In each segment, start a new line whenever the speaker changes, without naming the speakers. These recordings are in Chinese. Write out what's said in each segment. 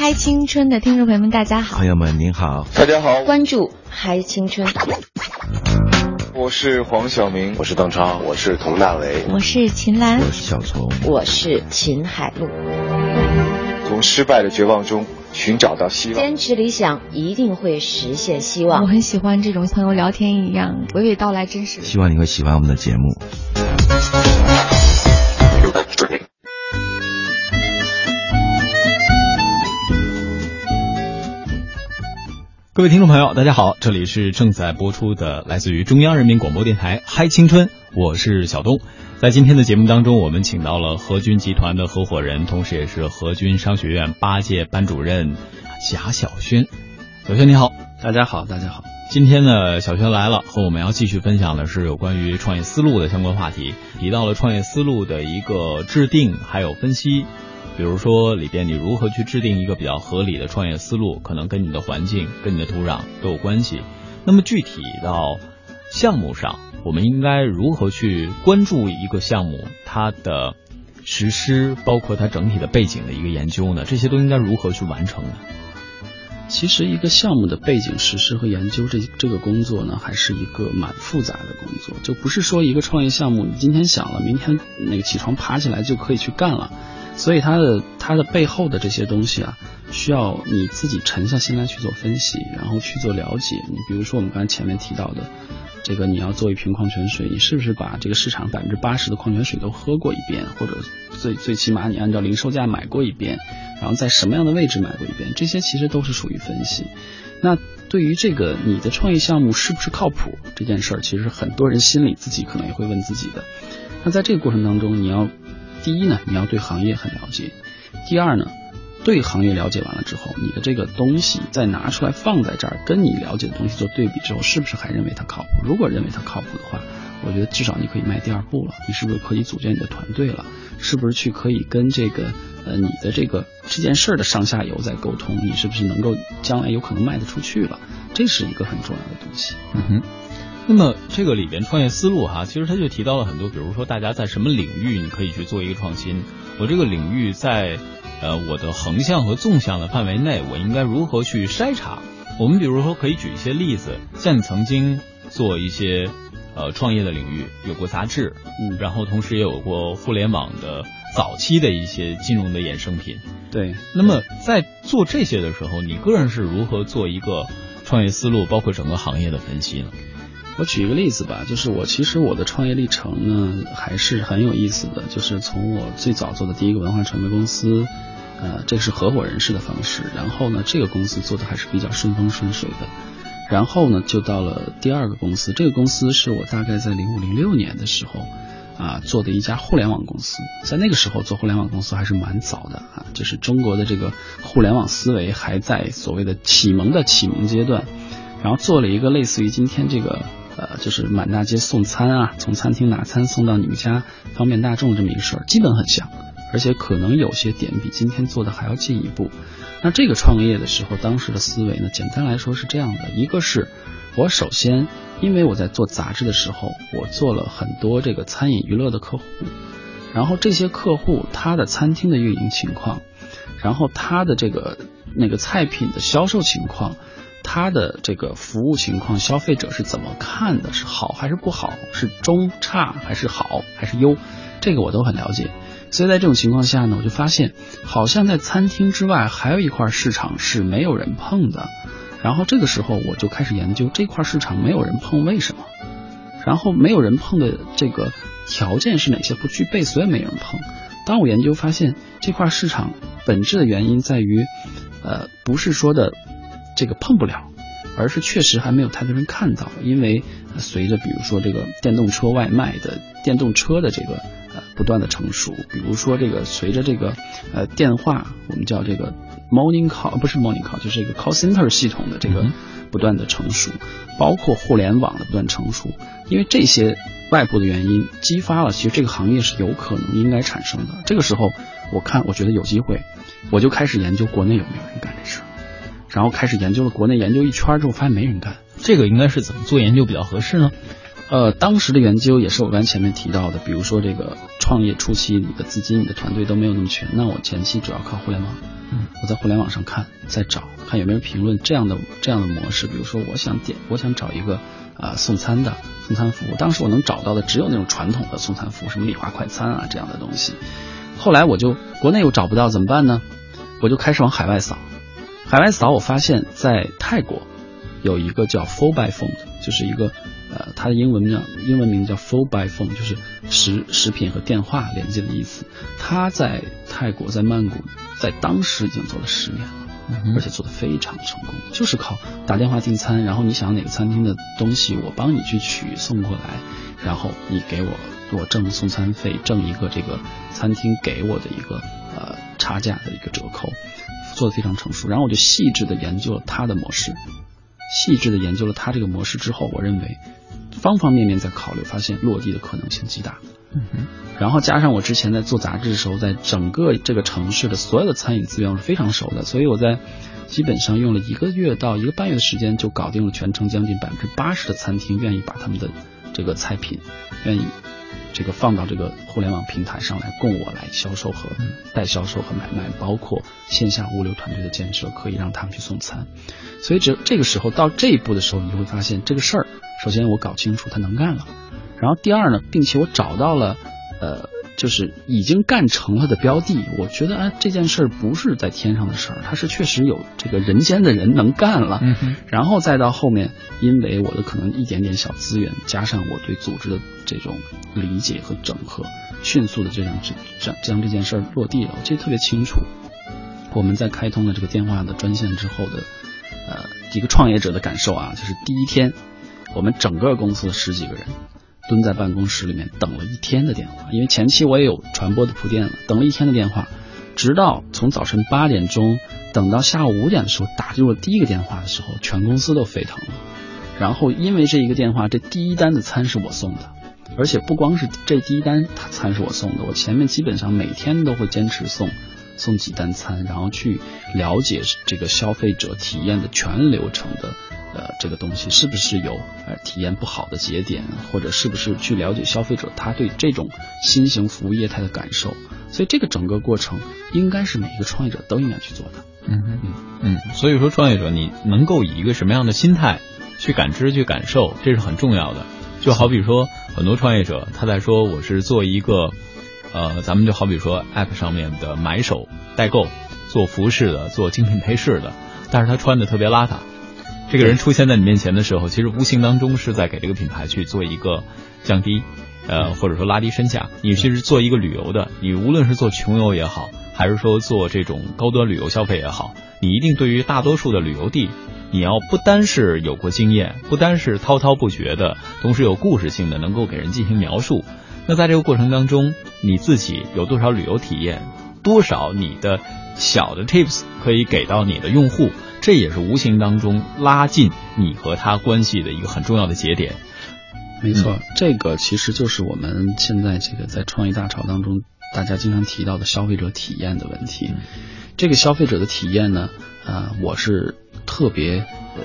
嗨青春的听众朋友们，大家好！
朋友们您好，
大家好！
关注嗨青春，
我是黄晓明，
我是邓超，
我是佟大为，
我是秦岚，
我是小聪，
我是秦海璐。
从失败的绝望中寻找到希望，
坚持理想一定会实现希望。
我很喜欢这种朋友聊天一样娓娓道来真实。
希望你会喜欢我们的节目。
各位听众朋友，大家好，这里是正在播出的来自于中央人民广播电台《嗨青春》，我是小东。在今天的节目当中，我们请到了和军集团的合伙人，同时也是和军商学院八届班主任贾小轩。小轩你好，
大家好，大家好。
今天呢，小轩来了，和我们要继续分享的是有关于创业思路的相关话题，提到了创业思路的一个制定还有分析。比如说里边你如何去制定一个比较合理的创业思路，可能跟你的环境、跟你的土壤都有关系。那么具体到项目上，我们应该如何去关注一个项目它的实施，包括它整体的背景的一个研究呢？这些都应该如何去完成呢？
其实一个项目的背景实施和研究这这个工作呢，还是一个蛮复杂的工作，就不是说一个创业项目你今天想了，明天那个起床爬起来就可以去干了。所以它的它的背后的这些东西啊，需要你自己沉下心来去做分析，然后去做了解。你比如说我们刚才前面提到的，这个你要做一瓶矿泉水，你是不是把这个市场百分之八十的矿泉水都喝过一遍，或者最最起码你按照零售价买过一遍，然后在什么样的位置买过一遍，这些其实都是属于分析。那对于这个你的创业项目是不是靠谱这件事儿，其实很多人心里自己可能也会问自己的。那在这个过程当中，你要。第一呢，你要对行业很了解；第二呢，对行业了解完了之后，你的这个东西再拿出来放在这儿，跟你了解的东西做对比之后，是不是还认为它靠谱？如果认为它靠谱的话，我觉得至少你可以迈第二步了。你是不是可以组建你的团队了？是不是去可以跟这个呃你的这个这件事儿的上下游在沟通？你是不是能够将来有可能卖得出去了？这是一个很重要的东西。
嗯哼。那么这个里边创业思路哈，其实他就提到了很多，比如说大家在什么领域你可以去做一个创新，我这个领域在呃我的横向和纵向的范围内，我应该如何去筛查？我们比如说可以举一些例子，像你曾经做一些呃创业的领域，有过杂志，
嗯，
然后同时也有过互联网的早期的一些金融的衍生品，
对。
那么在做这些的时候，你个人是如何做一个创业思路，包括整个行业的分析呢？
我举一个例子吧，就是我其实我的创业历程呢还是很有意思的，就是从我最早做的第一个文化传媒公司，呃，这是合伙人式的方式，然后呢，这个公司做的还是比较顺风顺水的，然后呢，就到了第二个公司，这个公司是我大概在零五零六年的时候啊做的一家互联网公司，在那个时候做互联网公司还是蛮早的啊，就是中国的这个互联网思维还在所谓的启蒙的启蒙阶段，然后做了一个类似于今天这个。呃，就是满大街送餐啊，从餐厅拿餐送到你们家，方便大众这么一个事儿，基本很像，而且可能有些点比今天做的还要进一步。那这个创业的时候，当时的思维呢，简单来说是这样的：一个是我首先，因为我在做杂志的时候，我做了很多这个餐饮娱乐的客户，然后这些客户他的餐厅的运营情况，然后他的这个那个菜品的销售情况。他的这个服务情况，消费者是怎么看的？是好还是不好？是中差还是好还是优？这个我都很了解。所以在这种情况下呢，我就发现，好像在餐厅之外还有一块市场是没有人碰的。然后这个时候我就开始研究这块市场没有人碰为什么？然后没有人碰的这个条件是哪些不具备，所以没人碰。当我研究发现这块市场本质的原因在于，呃，不是说的。这个碰不了，而是确实还没有太多人看到，因为随着比如说这个电动车外卖的电动车的这个呃不断的成熟，比如说这个随着这个呃电话我们叫这个 morning call 不是 morning call 就是这个 call center 系统的这个不断的成熟，包括互联网的不断成熟，因为这些外部的原因激发了，其实这个行业是有可能应该产生的。这个时候我看我觉得有机会，我就开始研究国内有没有人干这事。然后开始研究了国内研究一圈之后，发现没人干。
这个应该是怎么做研究比较合适呢？
呃，当时的研究也是我刚才前面提到的，比如说这个创业初期，你的资金、你的团队都没有那么全，那我前期主要靠互联网。我在互联网上看，在找看有没有评论这样的这样的模式。比如说，我想点，我想找一个啊、送餐的送餐服务。当时我能找到的只有那种传统的送餐服务，什么礼华快餐啊这样的东西。后来我就国内又找不到，怎么办呢？我就开始往海外扫。海外扫，我发现在泰国有一个叫 Full by Phone，就是一个呃，它的英文名英文名叫 Full by Phone，就是食食品和电话连接的意思。它在泰国，在曼谷，在当时已经做了十年了。而且做的非常成功，就是靠打电话订餐，然后你想哪个餐厅的东西，我帮你去取送过来，然后你给我我挣送餐费，挣一个这个餐厅给我的一个呃差价的一个折扣，做的非常成熟。然后我就细致的研究了它的模式，细致的研究了它这个模式之后，我认为方方面面在考虑，发现落地的可能性极大。嗯然后加上我之前在做杂志的时候，在整个这个城市的所有的餐饮资源我是非常熟的，所以我在基本上用了一个月到一个半月的时间，就搞定了全城将近百分之八十的餐厅愿意把他们的这个菜品愿意这个放到这个互联网平台上来供我来销售和代销售和买卖，包括线下物流团队的建设，可以让他们去送餐。所以这这个时候到这一步的时候，你就会发现这个事儿，首先我搞清楚他能干了，然后第二呢，并且我找到了。呃，就是已经干成了的标的，我觉得啊，这件事儿不是在天上的事儿，它是确实有这个人间的人能干了。
嗯
然后再到后面，因为我的可能一点点小资源，加上我对组织的这种理解和整合，迅速的这样这这将这件事儿落地了。我记得特别清楚，我们在开通了这个电话的专线之后的，呃，一个创业者的感受啊，就是第一天，我们整个公司十几个人。蹲在办公室里面等了一天的电话，因为前期我也有传播的铺垫了，等了一天的电话，直到从早晨八点钟等到下午五点的时候打进了第一个电话的时候，全公司都沸腾了。然后因为这一个电话，这第一单的餐是我送的，而且不光是这第一单餐是我送的，我前面基本上每天都会坚持送送几单餐，然后去了解这个消费者体验的全流程的。呃，这个东西是不是有呃体验不好的节点，或者是不是去了解消费者他对这种新型服务业态的感受？所以这个整个过程应该是每一个创业者都应该去做的。
嗯嗯嗯，所以说创业者你能够以一个什么样的心态去感知、去感受，这是很重要的。就好比说，很多创业者他在说我是做一个呃，咱们就好比说 App 上面的买手代购，做服饰的，做精品配饰的，但是他穿的特别邋遢。这个人出现在你面前的时候，其实无形当中是在给这个品牌去做一个降低，呃，或者说拉低身价。你其实做一个旅游的，你无论是做穷游也好，还是说做这种高端旅游消费也好，你一定对于大多数的旅游地，你要不单是有过经验，不单是滔滔不绝的，同时有故事性的，能够给人进行描述。那在这个过程当中，你自己有多少旅游体验，多少你的小的 tips 可以给到你的用户？这也是无形当中拉近你和他关系的一个很重要的节点。
没错，嗯、这个其实就是我们现在这个在创业大潮当中，大家经常提到的消费者体验的问题。嗯、这个消费者的体验呢，啊、呃，我是特别呃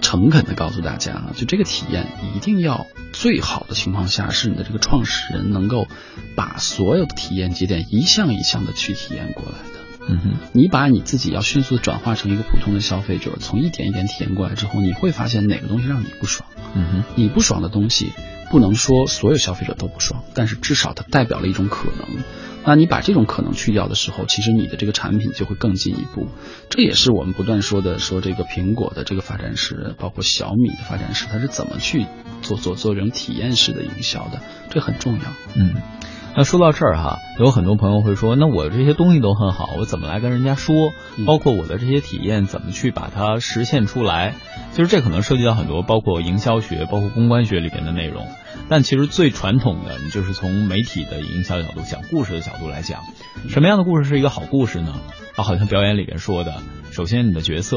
诚恳的告诉大家啊，就这个体验一定要最好的情况下，是你的这个创始人能够把所有的体验节点一项一项的去体验过来的。
嗯哼，
你把你自己要迅速的转化成一个普通的消费者，从一点一点体验过来之后，你会发现哪个东西让你不爽。
嗯哼，
你不爽的东西，不能说所有消费者都不爽，但是至少它代表了一种可能。那你把这种可能去掉的时候，其实你的这个产品就会更进一步。这也是我们不断说的，说这个苹果的这个发展史，包括小米的发展史，它是怎么去做做做这种体验式的营销的，这很重要。
嗯。那说到这儿哈，有很多朋友会说，那我这些东西都很好，我怎么来跟人家说？包括我的这些体验怎么去把它实现出来？其实这可能涉及到很多，包括营销学、包括公关学里边的内容。但其实最传统的，你就是从媒体的营销角度、讲故事的角度来讲，什么样的故事是一个好故事呢？啊，好像表演里边说的，首先你的角色、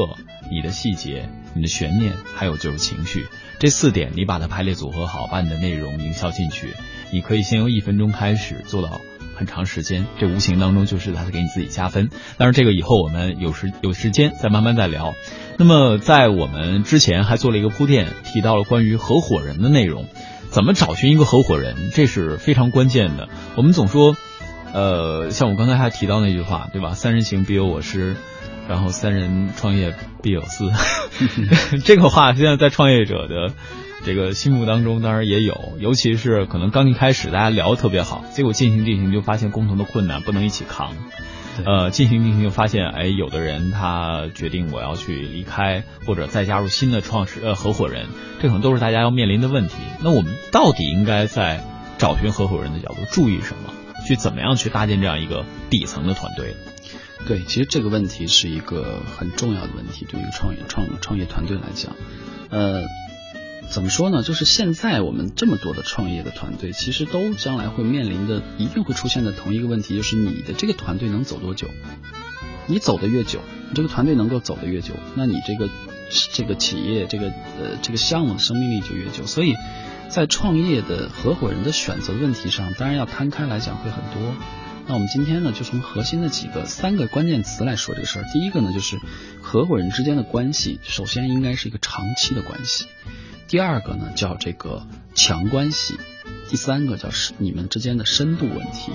你的细节、你的悬念，还有就是情绪，这四点你把它排列组合好，把你的内容营销进去。你可以先由一分钟开始做到很长时间，这无形当中就是他在给你自己加分。但是，这个以后我们有时有时间再慢慢再聊。那么，在我们之前还做了一个铺垫，提到了关于合伙人的内容，怎么找寻一个合伙人，这是非常关键的。我们总说，呃，像我刚才还提到那句话，对吧？三人行必有我师，然后三人创业必有私。这个话现在在创业者的这个心目当中，当然也有，尤其是可能刚一开始大家聊的特别好，结果进行进行就发现共同的困难不能一起扛。呃，进行进行就发现，哎，有的人他决定我要去离开，或者再加入新的创始呃合伙人，这可能都是大家要面临的问题。那我们到底应该在找寻合伙人的角度注意什么？去怎么样去搭建这样一个底层的团队？
对，其实这个问题是一个很重要的问题，对于创业创创业团队来讲，呃。怎么说呢？就是现在我们这么多的创业的团队，其实都将来会面临的，一定会出现的同一个问题，就是你的这个团队能走多久？你走的越久，你这个团队能够走的越久，那你这个这个企业这个呃这个项目的生命力就越久。所以在创业的合伙人的选择问题上，当然要摊开来讲会很多。那我们今天呢，就从核心的几个三个关键词来说这个事儿。第一个呢，就是合伙人之间的关系，首先应该是一个长期的关系。第二个呢叫这个强关系，第三个叫是你们之间的深度问题，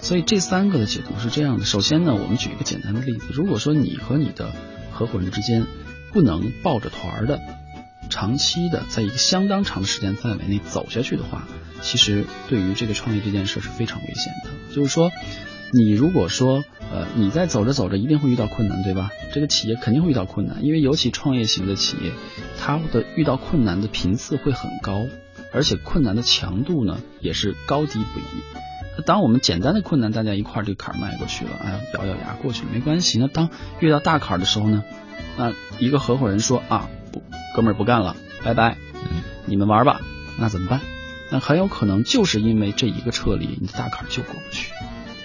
所以这三个的解读是这样的。首先呢，我们举一个简单的例子，如果说你和你的合伙人之间不能抱着团的，长期的在一个相当长的时间范围内走下去的话，其实对于这个创业这件事是非常危险的。就是说，你如果说呃你在走着走着一定会遇到困难，对吧？这个企业肯定会遇到困难，因为尤其创业型的企业。它的遇到困难的频次会很高，而且困难的强度呢也是高低不一。当我们简单的困难大家一块儿这坎儿迈过去了，哎，咬咬牙过去了没关系。那当遇到大坎儿的时候呢，那一个合伙人说啊，不，哥们儿不干了，拜拜，你们玩吧。那怎么办？那很有可能就是因为这一个撤离，你的大坎儿就过不去。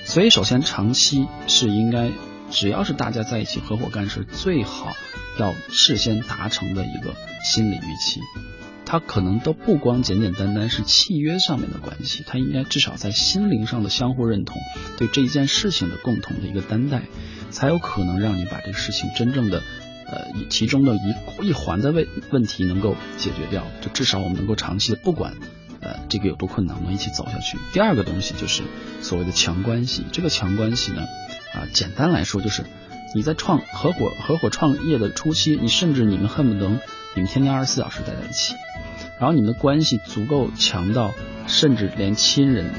所以首先长期是应该，只要是大家在一起合伙干事，最好。要事先达成的一个心理预期，它可能都不光简简单单是契约上面的关系，它应该至少在心灵上的相互认同，对这一件事情的共同的一个担待，才有可能让你把这个事情真正的，呃，其中的一一环的问问题能够解决掉，就至少我们能够长期的不管，这个有多困难，我们一起走下去。第二个东西就是所谓的强关系，这个强关系呢，啊，简单来说就是。你在创合伙合伙创业的初期，你甚至你们恨不得你们天天二十四小时待在一起，然后你们的关系足够强到，甚至连亲人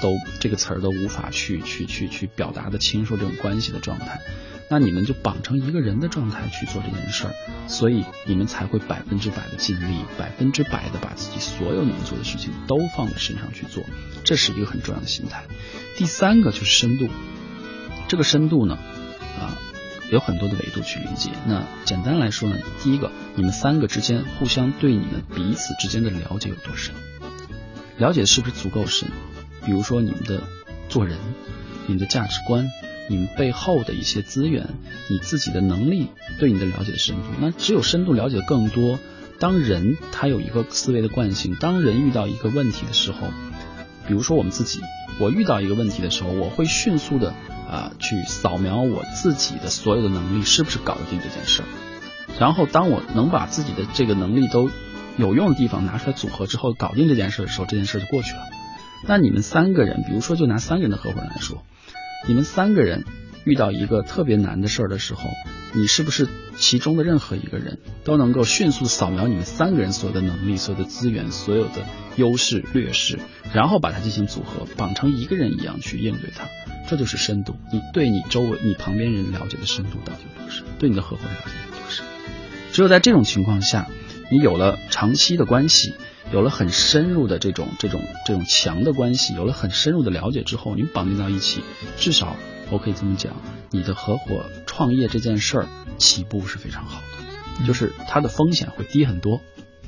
都这个词儿都无法去去去去表达的清楚这种关系的状态，那你们就绑成一个人的状态去做这件事儿，所以你们才会百分之百的尽力，百分之百的把自己所有能做的事情都放在身上去做，这是一个很重要的心态。第三个就是深度，这个深度呢，啊。有很多的维度去理解。那简单来说呢，第一个，你们三个之间互相对你们彼此之间的了解有多深？了解是不是足够深？比如说你们的做人、你们的价值观、你们背后的一些资源、你自己的能力对你的了解的深度。那只有深度了解的更多，当人他有一个思维的惯性，当人遇到一个问题的时候，比如说我们自己，我遇到一个问题的时候，我会迅速的。啊，去扫描我自己的所有的能力是不是搞得定这件事儿，然后当我能把自己的这个能力都有用的地方拿出来组合之后，搞定这件事的时候，这件事就过去了。那你们三个人，比如说就拿三个人的合伙人来说，你们三个人遇到一个特别难的事儿的时候，你是不是其中的任何一个人都能够迅速扫描你们三个人所有的能力、所有的资源、所有的优势劣势，然后把它进行组合，绑成一个人一样去应对它？这就是深度，你对你周围、你旁边人了解的深度到底有多深？对你的合伙人了解有多深？只有在这种情况下，你有了长期的关系，有了很深入的这种、这种、这种强的关系，有了很深入的了解之后，你绑定到一起，至少我可以这么讲，你的合伙创业这件事儿起步是非常好的，就是它的风险会低很多。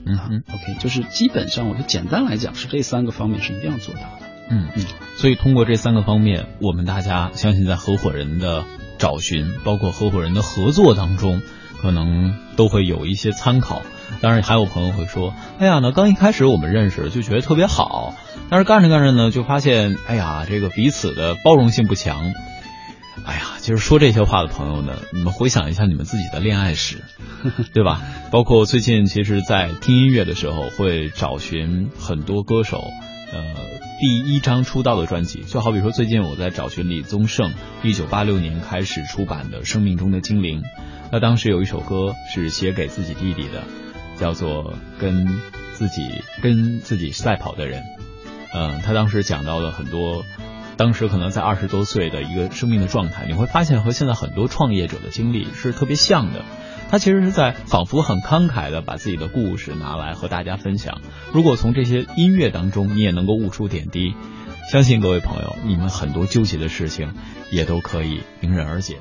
嗯
，OK，就是基本上，我就简单来讲，是这三个方面是一定要做到的。
嗯嗯，所以通过这三个方面，我们大家相信在合伙人的找寻，包括合伙人的合作当中，可能都会有一些参考。当然，还有朋友会说：“哎呀，那刚一开始我们认识就觉得特别好，但是干着干着呢，就发现，哎呀，这个彼此的包容性不强。”哎呀，就是说这些话的朋友呢，你们回想一下你们自己的恋爱史，对吧？包括最近其实，在听音乐的时候，会找寻很多歌手，呃。第一张出道的专辑。就好比说，最近我在找寻李宗盛一九八六年开始出版的《生命中的精灵》，那当时有一首歌是写给自己弟弟的，叫做《跟自己跟自己赛跑的人》。嗯，他当时讲到了很多。当时可能在二十多岁的一个生命的状态，你会发现和现在很多创业者的经历是特别像的。他其实是在仿佛很慷慨的把自己的故事拿来和大家分享。如果从这些音乐当中你也能够悟出点滴，相信各位朋友，你们很多纠结的事情也都可以迎刃而解。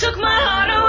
took my heart away.